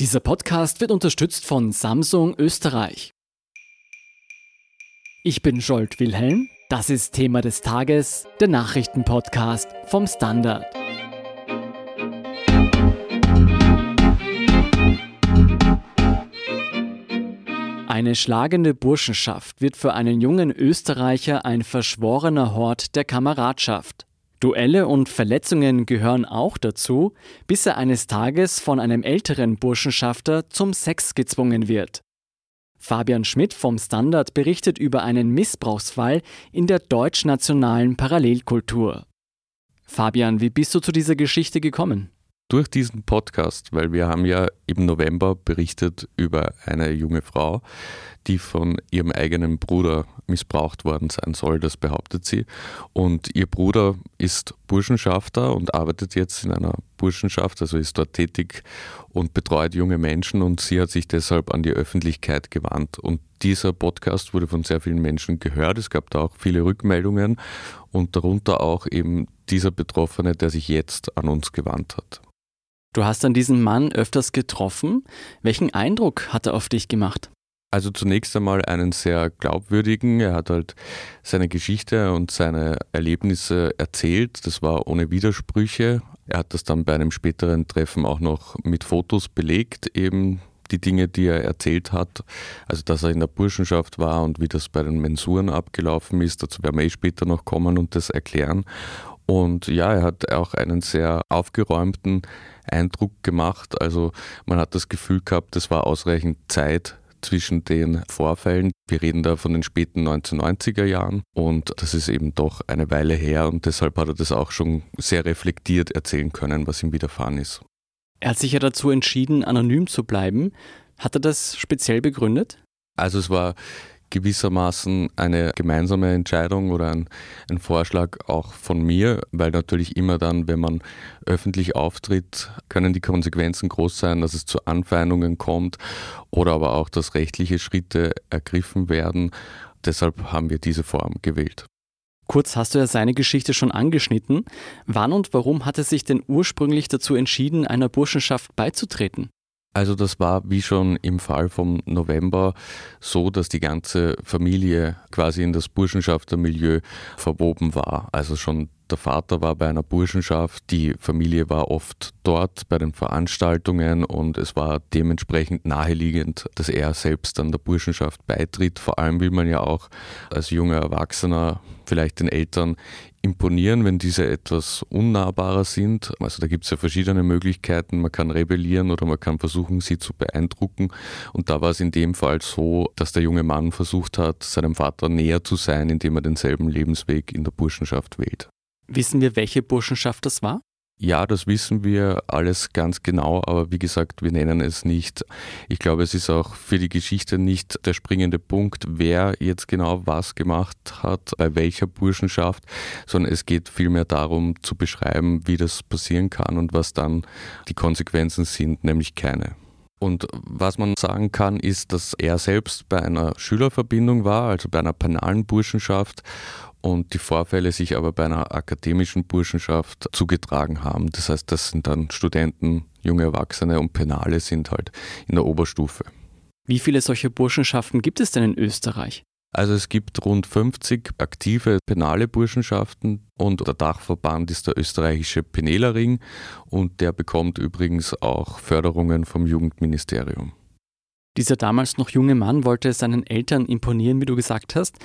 Dieser Podcast wird unterstützt von Samsung Österreich. Ich bin Scholt Wilhelm. Das ist Thema des Tages, der Nachrichtenpodcast vom Standard. Eine schlagende Burschenschaft wird für einen jungen Österreicher ein verschworener Hort der Kameradschaft. Duelle und Verletzungen gehören auch dazu, bis er eines Tages von einem älteren Burschenschafter zum Sex gezwungen wird. Fabian Schmidt vom Standard berichtet über einen Missbrauchsfall in der deutschnationalen Parallelkultur. Fabian, wie bist du zu dieser Geschichte gekommen? Durch diesen Podcast, weil wir haben ja im November berichtet über eine junge Frau, die von ihrem eigenen Bruder missbraucht worden sein soll, das behauptet sie. Und ihr Bruder ist Burschenschafter und arbeitet jetzt in einer Burschenschaft, also ist dort tätig und betreut junge Menschen und sie hat sich deshalb an die Öffentlichkeit gewandt. Und dieser Podcast wurde von sehr vielen Menschen gehört. Es gab da auch viele Rückmeldungen und darunter auch eben dieser Betroffene, der sich jetzt an uns gewandt hat. Du hast dann diesen Mann öfters getroffen. Welchen Eindruck hat er auf dich gemacht? Also zunächst einmal einen sehr glaubwürdigen. Er hat halt seine Geschichte und seine Erlebnisse erzählt. Das war ohne Widersprüche. Er hat das dann bei einem späteren Treffen auch noch mit Fotos belegt, eben die Dinge, die er erzählt hat. Also dass er in der Burschenschaft war und wie das bei den Mensuren abgelaufen ist. Dazu werden wir eh später noch kommen und das erklären. Und ja, er hat auch einen sehr aufgeräumten Eindruck gemacht. Also man hat das Gefühl gehabt, es war ausreichend Zeit zwischen den Vorfällen. Wir reden da von den späten 1990er Jahren und das ist eben doch eine Weile her und deshalb hat er das auch schon sehr reflektiert erzählen können, was ihm widerfahren ist. Er hat sich ja dazu entschieden, anonym zu bleiben. Hat er das speziell begründet? Also es war gewissermaßen eine gemeinsame Entscheidung oder ein, ein, Vorschlag auch von mir, weil natürlich immer dann, wenn man öffentlich auftritt, können die Konsequenzen groß sein, dass es zu Anfeindungen kommt oder aber auch, dass rechtliche Schritte ergriffen werden. Deshalb haben wir diese Form gewählt. Kurz hast du ja seine Geschichte schon angeschnitten. Wann und warum hat er sich denn ursprünglich dazu entschieden, einer Burschenschaft beizutreten? Also das war wie schon im Fall vom November so, dass die ganze Familie quasi in das Burschenschaftermilieu verwoben war. Also schon der Vater war bei einer Burschenschaft, die Familie war oft dort bei den Veranstaltungen und es war dementsprechend naheliegend, dass er selbst an der Burschenschaft beitritt. Vor allem will man ja auch als junger Erwachsener vielleicht den Eltern imponieren, wenn diese etwas unnahbarer sind. Also da gibt es ja verschiedene Möglichkeiten. Man kann rebellieren oder man kann versuchen, sie zu beeindrucken. Und da war es in dem Fall so, dass der junge Mann versucht hat, seinem Vater näher zu sein, indem er denselben Lebensweg in der Burschenschaft wählt. Wissen wir, welche Burschenschaft das war? Ja, das wissen wir alles ganz genau, aber wie gesagt, wir nennen es nicht. Ich glaube, es ist auch für die Geschichte nicht der springende Punkt, wer jetzt genau was gemacht hat, bei welcher Burschenschaft, sondern es geht vielmehr darum zu beschreiben, wie das passieren kann und was dann die Konsequenzen sind, nämlich keine. Und was man sagen kann, ist, dass er selbst bei einer Schülerverbindung war, also bei einer penalen Burschenschaft und die Vorfälle sich aber bei einer akademischen Burschenschaft zugetragen haben. Das heißt, das sind dann Studenten, junge Erwachsene und Penale sind halt in der Oberstufe. Wie viele solche Burschenschaften gibt es denn in Österreich? Also es gibt rund 50 aktive penale Burschenschaften und der Dachverband ist der österreichische Penelering und der bekommt übrigens auch Förderungen vom Jugendministerium. Dieser damals noch junge Mann wollte seinen Eltern imponieren, wie du gesagt hast.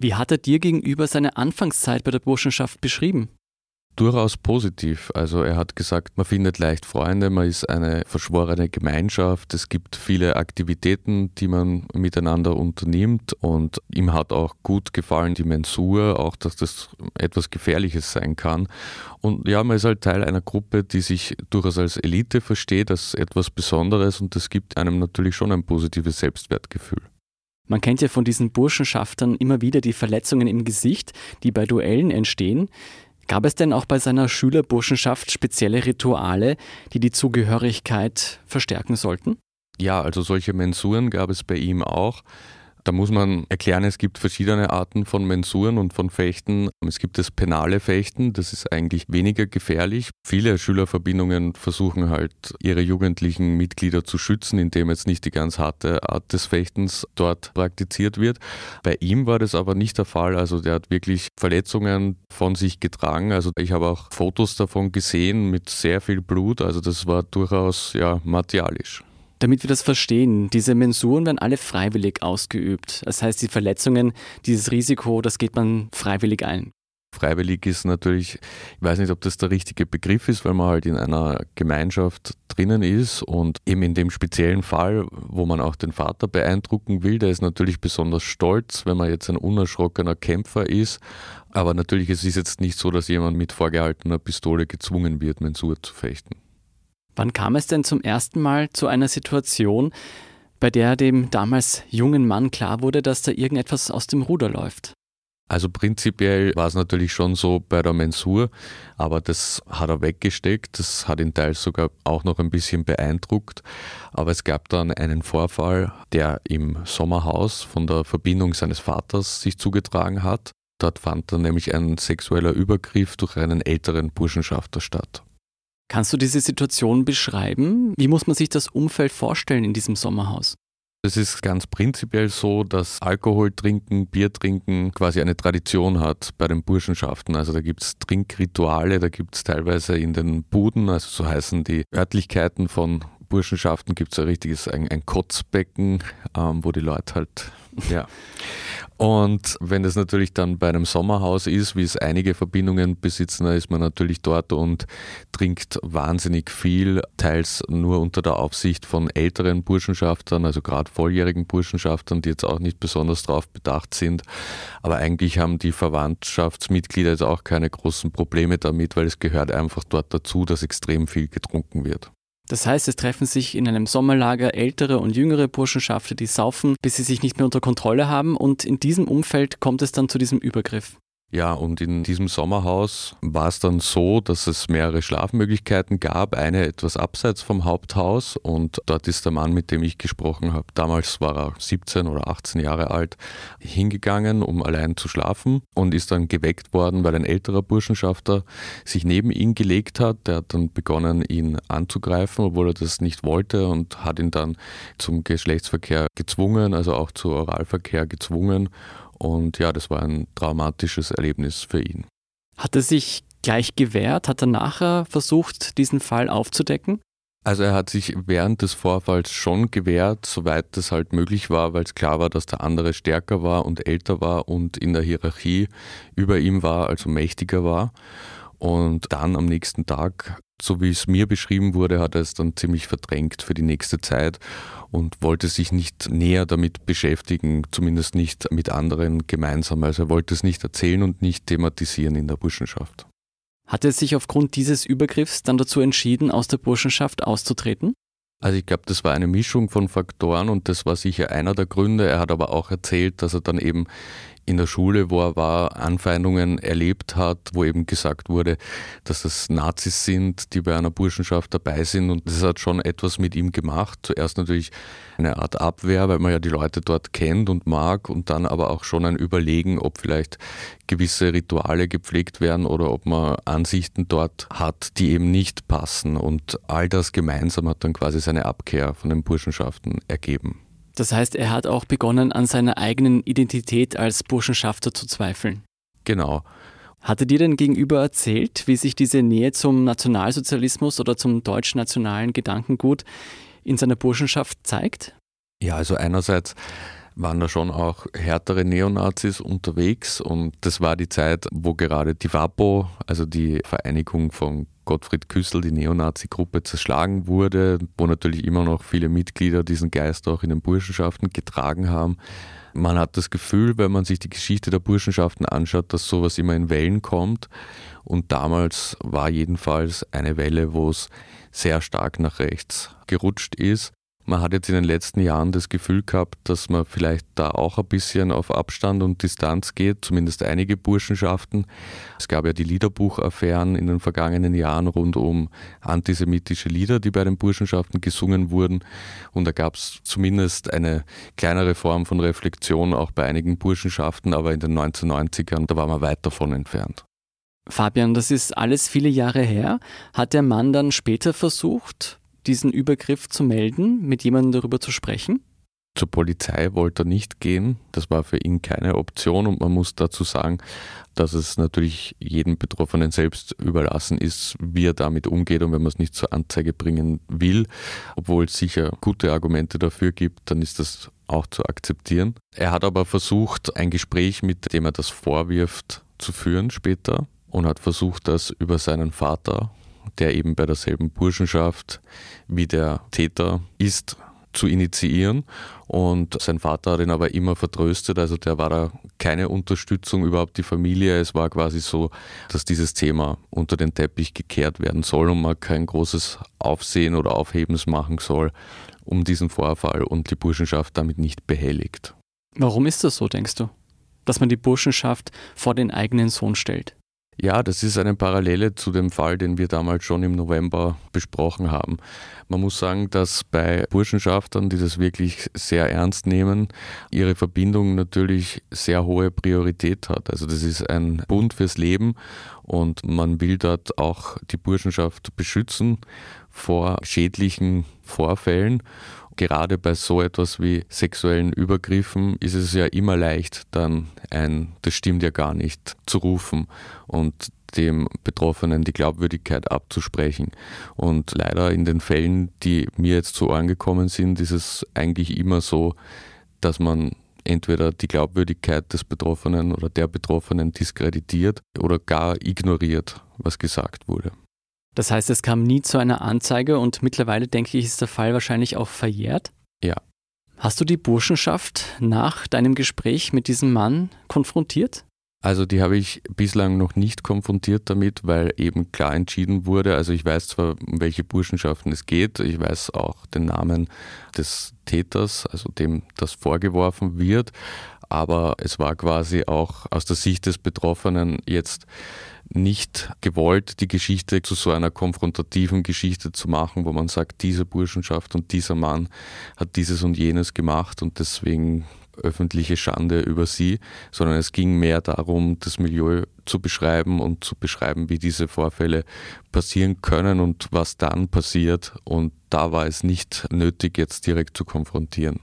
Wie hat er dir gegenüber seine Anfangszeit bei der Burschenschaft beschrieben? Durchaus positiv. Also er hat gesagt, man findet leicht Freunde, man ist eine verschworene Gemeinschaft, es gibt viele Aktivitäten, die man miteinander unternimmt und ihm hat auch gut gefallen die Mensur, auch dass das etwas Gefährliches sein kann. Und ja, man ist halt Teil einer Gruppe, die sich durchaus als Elite versteht, als etwas Besonderes und das gibt einem natürlich schon ein positives Selbstwertgefühl. Man kennt ja von diesen Burschenschaftern immer wieder die Verletzungen im Gesicht, die bei Duellen entstehen. Gab es denn auch bei seiner Schülerburschenschaft spezielle Rituale, die die Zugehörigkeit verstärken sollten? Ja, also solche Mensuren gab es bei ihm auch. Da muss man erklären, es gibt verschiedene Arten von Mensuren und von Fechten. Es gibt das penale Fechten, das ist eigentlich weniger gefährlich. Viele Schülerverbindungen versuchen halt, ihre jugendlichen Mitglieder zu schützen, indem jetzt nicht die ganz harte Art des Fechtens dort praktiziert wird. Bei ihm war das aber nicht der Fall. Also der hat wirklich Verletzungen von sich getragen. Also ich habe auch Fotos davon gesehen mit sehr viel Blut. Also das war durchaus ja martialisch. Damit wir das verstehen, diese Mensuren werden alle freiwillig ausgeübt. Das heißt, die Verletzungen, dieses Risiko, das geht man freiwillig ein. Freiwillig ist natürlich, ich weiß nicht, ob das der richtige Begriff ist, weil man halt in einer Gemeinschaft drinnen ist und eben in dem speziellen Fall, wo man auch den Vater beeindrucken will, der ist natürlich besonders stolz, wenn man jetzt ein unerschrockener Kämpfer ist. Aber natürlich ist es jetzt nicht so, dass jemand mit vorgehaltener Pistole gezwungen wird, Mensur zu fechten. Wann kam es denn zum ersten Mal zu einer Situation, bei der dem damals jungen Mann klar wurde, dass da irgendetwas aus dem Ruder läuft? Also prinzipiell war es natürlich schon so bei der Mensur, aber das hat er weggesteckt. Das hat ihn teils sogar auch noch ein bisschen beeindruckt. Aber es gab dann einen Vorfall, der im Sommerhaus von der Verbindung seines Vaters sich zugetragen hat. Dort fand dann nämlich ein sexueller Übergriff durch einen älteren Burschenschafter statt. Kannst du diese Situation beschreiben? Wie muss man sich das Umfeld vorstellen in diesem Sommerhaus? Es ist ganz prinzipiell so, dass Alkohol trinken, Bier trinken quasi eine Tradition hat bei den Burschenschaften. Also da gibt es Trinkrituale, da gibt es teilweise in den Buden, also so heißen die Örtlichkeiten von Burschenschaften, gibt es ein richtiges ein, ein Kotzbecken, ähm, wo die Leute halt, ja. Und wenn das natürlich dann bei einem Sommerhaus ist, wie es einige Verbindungen besitzen, dann ist man natürlich dort und trinkt wahnsinnig viel, teils nur unter der Aufsicht von älteren Burschenschaftern, also gerade volljährigen Burschenschaftern, die jetzt auch nicht besonders darauf bedacht sind. Aber eigentlich haben die Verwandtschaftsmitglieder jetzt auch keine großen Probleme damit, weil es gehört einfach dort dazu, dass extrem viel getrunken wird. Das heißt, es treffen sich in einem Sommerlager ältere und jüngere Burschenschaften, die saufen, bis sie sich nicht mehr unter Kontrolle haben und in diesem Umfeld kommt es dann zu diesem Übergriff. Ja, und in diesem Sommerhaus war es dann so, dass es mehrere Schlafmöglichkeiten gab, eine etwas abseits vom Haupthaus und dort ist der Mann, mit dem ich gesprochen habe, damals war er 17 oder 18 Jahre alt, hingegangen, um allein zu schlafen und ist dann geweckt worden, weil ein älterer Burschenschafter sich neben ihn gelegt hat. Der hat dann begonnen, ihn anzugreifen, obwohl er das nicht wollte und hat ihn dann zum Geschlechtsverkehr gezwungen, also auch zu Oralverkehr gezwungen und ja, das war ein traumatisches Erlebnis für ihn. Hat er sich gleich gewehrt? Hat er nachher versucht, diesen Fall aufzudecken? Also er hat sich während des Vorfalls schon gewehrt, soweit es halt möglich war, weil es klar war, dass der andere stärker war und älter war und in der Hierarchie über ihm war, also mächtiger war. Und dann am nächsten Tag, so wie es mir beschrieben wurde, hat er es dann ziemlich verdrängt für die nächste Zeit und wollte sich nicht näher damit beschäftigen, zumindest nicht mit anderen gemeinsam. Also er wollte es nicht erzählen und nicht thematisieren in der Burschenschaft. Hat er sich aufgrund dieses Übergriffs dann dazu entschieden, aus der Burschenschaft auszutreten? Also ich glaube, das war eine Mischung von Faktoren und das war sicher einer der Gründe. Er hat aber auch erzählt, dass er dann eben in der Schule, wo er war, Anfeindungen erlebt hat, wo eben gesagt wurde, dass es Nazis sind, die bei einer Burschenschaft dabei sind. Und das hat schon etwas mit ihm gemacht. Zuerst natürlich eine Art Abwehr, weil man ja die Leute dort kennt und mag und dann aber auch schon ein Überlegen, ob vielleicht gewisse Rituale gepflegt werden oder ob man Ansichten dort hat, die eben nicht passen. Und all das gemeinsam hat dann quasi seine Abkehr von den Burschenschaften ergeben. Das heißt, er hat auch begonnen, an seiner eigenen Identität als Burschenschafter zu zweifeln. Genau. Hat er dir denn gegenüber erzählt, wie sich diese Nähe zum Nationalsozialismus oder zum deutsch-nationalen Gedankengut in seiner Burschenschaft zeigt? Ja, also einerseits waren da schon auch härtere Neonazis unterwegs und das war die Zeit, wo gerade die WAPO, also die Vereinigung von Gottfried Küssel, die Neonazi-Gruppe, zerschlagen wurde, wo natürlich immer noch viele Mitglieder diesen Geist auch in den Burschenschaften getragen haben. Man hat das Gefühl, wenn man sich die Geschichte der Burschenschaften anschaut, dass sowas immer in Wellen kommt. Und damals war jedenfalls eine Welle, wo es sehr stark nach rechts gerutscht ist. Man hat jetzt in den letzten Jahren das Gefühl gehabt, dass man vielleicht da auch ein bisschen auf Abstand und Distanz geht, zumindest einige Burschenschaften. Es gab ja die Liederbuchaffären in den vergangenen Jahren rund um antisemitische Lieder, die bei den Burschenschaften gesungen wurden. Und da gab es zumindest eine kleinere Form von Reflexion auch bei einigen Burschenschaften, aber in den 1990ern, da war man weit davon entfernt. Fabian, das ist alles viele Jahre her. Hat der Mann dann später versucht, diesen Übergriff zu melden, mit jemandem darüber zu sprechen? Zur Polizei wollte er nicht gehen. Das war für ihn keine Option und man muss dazu sagen, dass es natürlich jedem Betroffenen selbst überlassen ist, wie er damit umgeht und wenn man es nicht zur Anzeige bringen will, obwohl es sicher gute Argumente dafür gibt, dann ist das auch zu akzeptieren. Er hat aber versucht, ein Gespräch, mit dem er das vorwirft, zu führen später und hat versucht, das über seinen Vater der eben bei derselben Burschenschaft wie der Täter ist, zu initiieren. Und sein Vater hat ihn aber immer vertröstet, also der war da keine Unterstützung, überhaupt die Familie. Es war quasi so, dass dieses Thema unter den Teppich gekehrt werden soll und man kein großes Aufsehen oder Aufhebens machen soll um diesen Vorfall und die Burschenschaft damit nicht behelligt. Warum ist das so, denkst du? Dass man die Burschenschaft vor den eigenen Sohn stellt? Ja, das ist eine Parallele zu dem Fall, den wir damals schon im November besprochen haben. Man muss sagen, dass bei Burschenschaftern, die das wirklich sehr ernst nehmen, ihre Verbindung natürlich sehr hohe Priorität hat. Also das ist ein Bund fürs Leben und man will dort auch die Burschenschaft beschützen vor schädlichen Vorfällen gerade bei so etwas wie sexuellen Übergriffen ist es ja immer leicht, dann ein, das stimmt ja gar nicht, zu rufen und dem Betroffenen die Glaubwürdigkeit abzusprechen. Und leider in den Fällen, die mir jetzt zu Ohren gekommen sind, ist es eigentlich immer so, dass man entweder die Glaubwürdigkeit des Betroffenen oder der Betroffenen diskreditiert oder gar ignoriert, was gesagt wurde. Das heißt, es kam nie zu einer Anzeige und mittlerweile, denke ich, ist der Fall wahrscheinlich auch verjährt? Ja. Hast du die Burschenschaft nach deinem Gespräch mit diesem Mann konfrontiert? Also die habe ich bislang noch nicht konfrontiert damit, weil eben klar entschieden wurde. Also ich weiß zwar, um welche Burschenschaften es geht, ich weiß auch den Namen des Täters, also dem das vorgeworfen wird, aber es war quasi auch aus der Sicht des Betroffenen jetzt nicht gewollt, die Geschichte zu so einer konfrontativen Geschichte zu machen, wo man sagt, diese Burschenschaft und dieser Mann hat dieses und jenes gemacht und deswegen öffentliche Schande über sie, sondern es ging mehr darum, das Milieu zu beschreiben und zu beschreiben, wie diese Vorfälle passieren können und was dann passiert. Und da war es nicht nötig, jetzt direkt zu konfrontieren.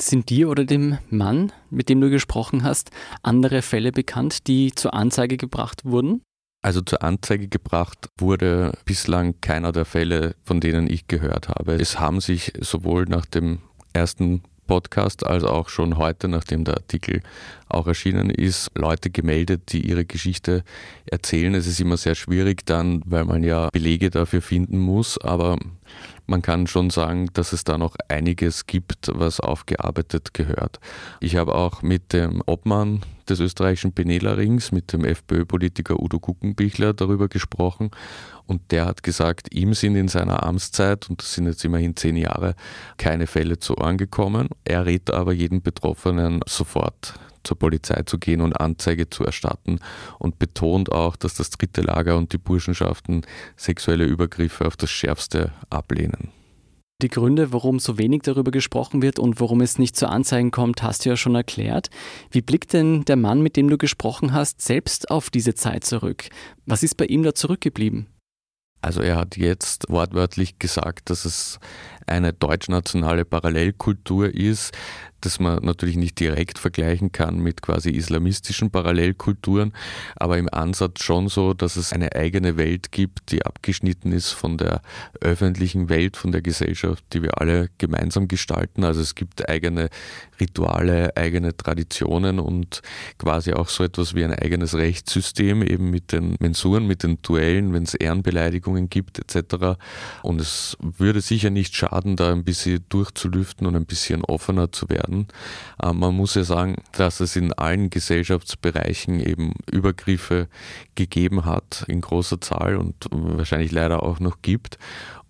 Sind dir oder dem Mann, mit dem du gesprochen hast, andere Fälle bekannt, die zur Anzeige gebracht wurden? Also zur Anzeige gebracht wurde bislang keiner der Fälle, von denen ich gehört habe. Es haben sich sowohl nach dem ersten Podcast als auch schon heute, nachdem der Artikel auch erschienen ist, Leute gemeldet, die ihre Geschichte erzählen. Es ist immer sehr schwierig dann, weil man ja Belege dafür finden muss, aber man kann schon sagen, dass es da noch einiges gibt, was aufgearbeitet gehört. Ich habe auch mit dem Obmann des österreichischen Benela-Rings, mit dem FPÖ-Politiker Udo Guckenbichler darüber gesprochen und der hat gesagt, ihm sind in seiner Amtszeit, und das sind jetzt immerhin zehn Jahre, keine Fälle zu Ohren gekommen. Er rät aber jeden Betroffenen sofort zur Polizei zu gehen und Anzeige zu erstatten und betont auch, dass das dritte Lager und die Burschenschaften sexuelle Übergriffe auf das Schärfste ablehnen. Die Gründe, warum so wenig darüber gesprochen wird und warum es nicht zu Anzeigen kommt, hast du ja schon erklärt. Wie blickt denn der Mann, mit dem du gesprochen hast, selbst auf diese Zeit zurück? Was ist bei ihm da zurückgeblieben? Also er hat jetzt wortwörtlich gesagt, dass es eine deutschnationale Parallelkultur ist, das man natürlich nicht direkt vergleichen kann mit quasi islamistischen Parallelkulturen, aber im Ansatz schon so, dass es eine eigene Welt gibt, die abgeschnitten ist von der öffentlichen Welt, von der Gesellschaft, die wir alle gemeinsam gestalten. Also es gibt eigene Rituale, eigene Traditionen und quasi auch so etwas wie ein eigenes Rechtssystem, eben mit den Mensuren, mit den Duellen, wenn es Ehrenbeleidigungen gibt etc. Und es würde sicher nicht schaden, da ein bisschen durchzulüften und ein bisschen offener zu werden werden. Äh, man muss ja sagen, dass es in allen Gesellschaftsbereichen eben Übergriffe gegeben hat in großer Zahl und wahrscheinlich leider auch noch gibt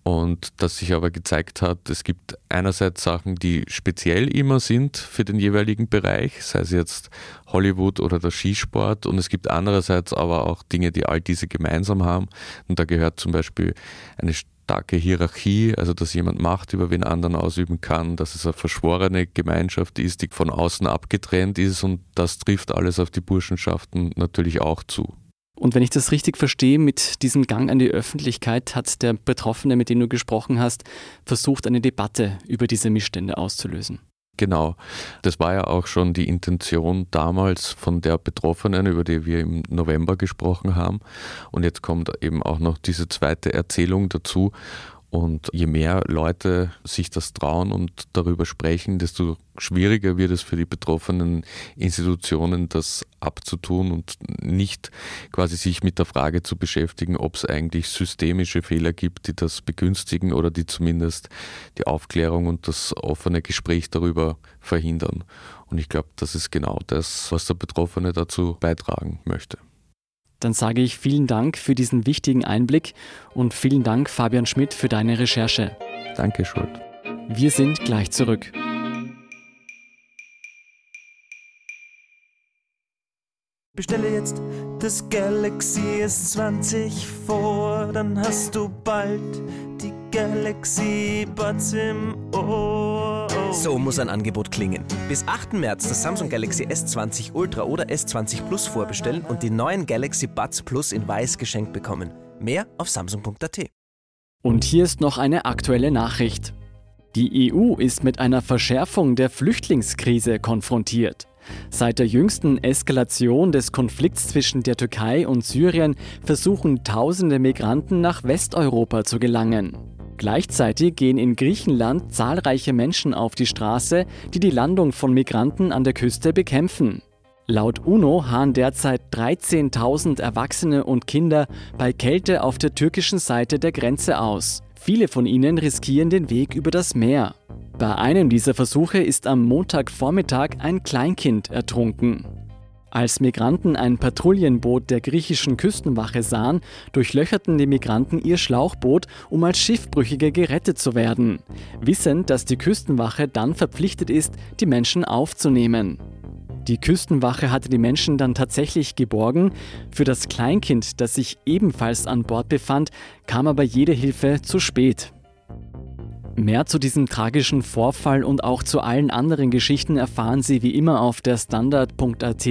und dass sich aber gezeigt hat, es gibt einerseits Sachen, die speziell immer sind für den jeweiligen Bereich, sei es jetzt Hollywood oder der Skisport, und es gibt andererseits aber auch Dinge, die all diese gemeinsam haben. Und da gehört zum Beispiel eine starke Hierarchie, also dass jemand Macht über wen anderen ausüben kann, dass es eine verschworene Gemeinschaft ist, die von außen abgetrennt ist und das trifft alles auf die Burschenschaften natürlich auch zu. Und wenn ich das richtig verstehe, mit diesem Gang an die Öffentlichkeit hat der Betroffene, mit dem du gesprochen hast, versucht, eine Debatte über diese Missstände auszulösen. Genau. Das war ja auch schon die Intention damals von der Betroffenen, über die wir im November gesprochen haben. Und jetzt kommt eben auch noch diese zweite Erzählung dazu. Und je mehr Leute sich das trauen und darüber sprechen, desto schwieriger wird es für die betroffenen Institutionen, das abzutun und nicht quasi sich mit der Frage zu beschäftigen, ob es eigentlich systemische Fehler gibt, die das begünstigen oder die zumindest die Aufklärung und das offene Gespräch darüber verhindern. Und ich glaube, das ist genau das, was der Betroffene dazu beitragen möchte. Dann sage ich vielen Dank für diesen wichtigen Einblick und vielen Dank, Fabian Schmidt, für deine Recherche. Danke, Schuld. Wir sind gleich zurück. Bestelle jetzt das Galaxy S20 vor, dann hast du bald die Galaxy Buds im Ohr. So muss ein Angebot klingen. Bis 8. März das Samsung Galaxy S20 Ultra oder S20 Plus vorbestellen und die neuen Galaxy Buds Plus in weiß geschenkt bekommen. Mehr auf samsung.at. Und hier ist noch eine aktuelle Nachricht. Die EU ist mit einer Verschärfung der Flüchtlingskrise konfrontiert. Seit der jüngsten Eskalation des Konflikts zwischen der Türkei und Syrien versuchen tausende Migranten nach Westeuropa zu gelangen. Gleichzeitig gehen in Griechenland zahlreiche Menschen auf die Straße, die die Landung von Migranten an der Küste bekämpfen. Laut UNO harren derzeit 13.000 Erwachsene und Kinder bei Kälte auf der türkischen Seite der Grenze aus. Viele von ihnen riskieren den Weg über das Meer. Bei einem dieser Versuche ist am Montagvormittag ein Kleinkind ertrunken. Als Migranten ein Patrouillenboot der griechischen Küstenwache sahen, durchlöcherten die Migranten ihr Schlauchboot, um als Schiffbrüchige gerettet zu werden, wissend, dass die Küstenwache dann verpflichtet ist, die Menschen aufzunehmen. Die Küstenwache hatte die Menschen dann tatsächlich geborgen. Für das Kleinkind, das sich ebenfalls an Bord befand, kam aber jede Hilfe zu spät. Mehr zu diesem tragischen Vorfall und auch zu allen anderen Geschichten erfahren Sie wie immer auf der Standard.at.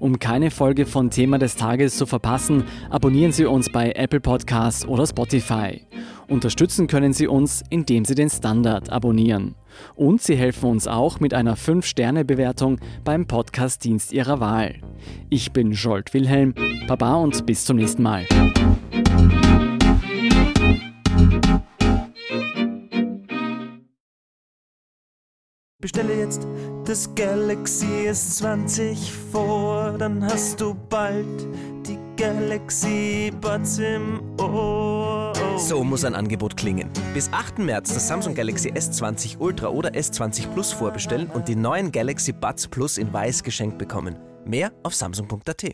Um keine Folge von Thema des Tages zu verpassen, abonnieren Sie uns bei Apple Podcasts oder Spotify. Unterstützen können Sie uns, indem Sie den Standard abonnieren. Und Sie helfen uns auch mit einer 5-Sterne-Bewertung beim Podcast-Dienst Ihrer Wahl. Ich bin Jolt Wilhelm, Baba und bis zum nächsten Mal. Bestelle jetzt das Galaxy S20 vor, dann hast du bald die Galaxy Buds im Ohr. So muss ein Angebot klingen. Bis 8. März das Samsung Galaxy S20 Ultra oder S20 Plus vorbestellen und die neuen Galaxy Buds Plus in weiß geschenkt bekommen. Mehr auf samsung.at.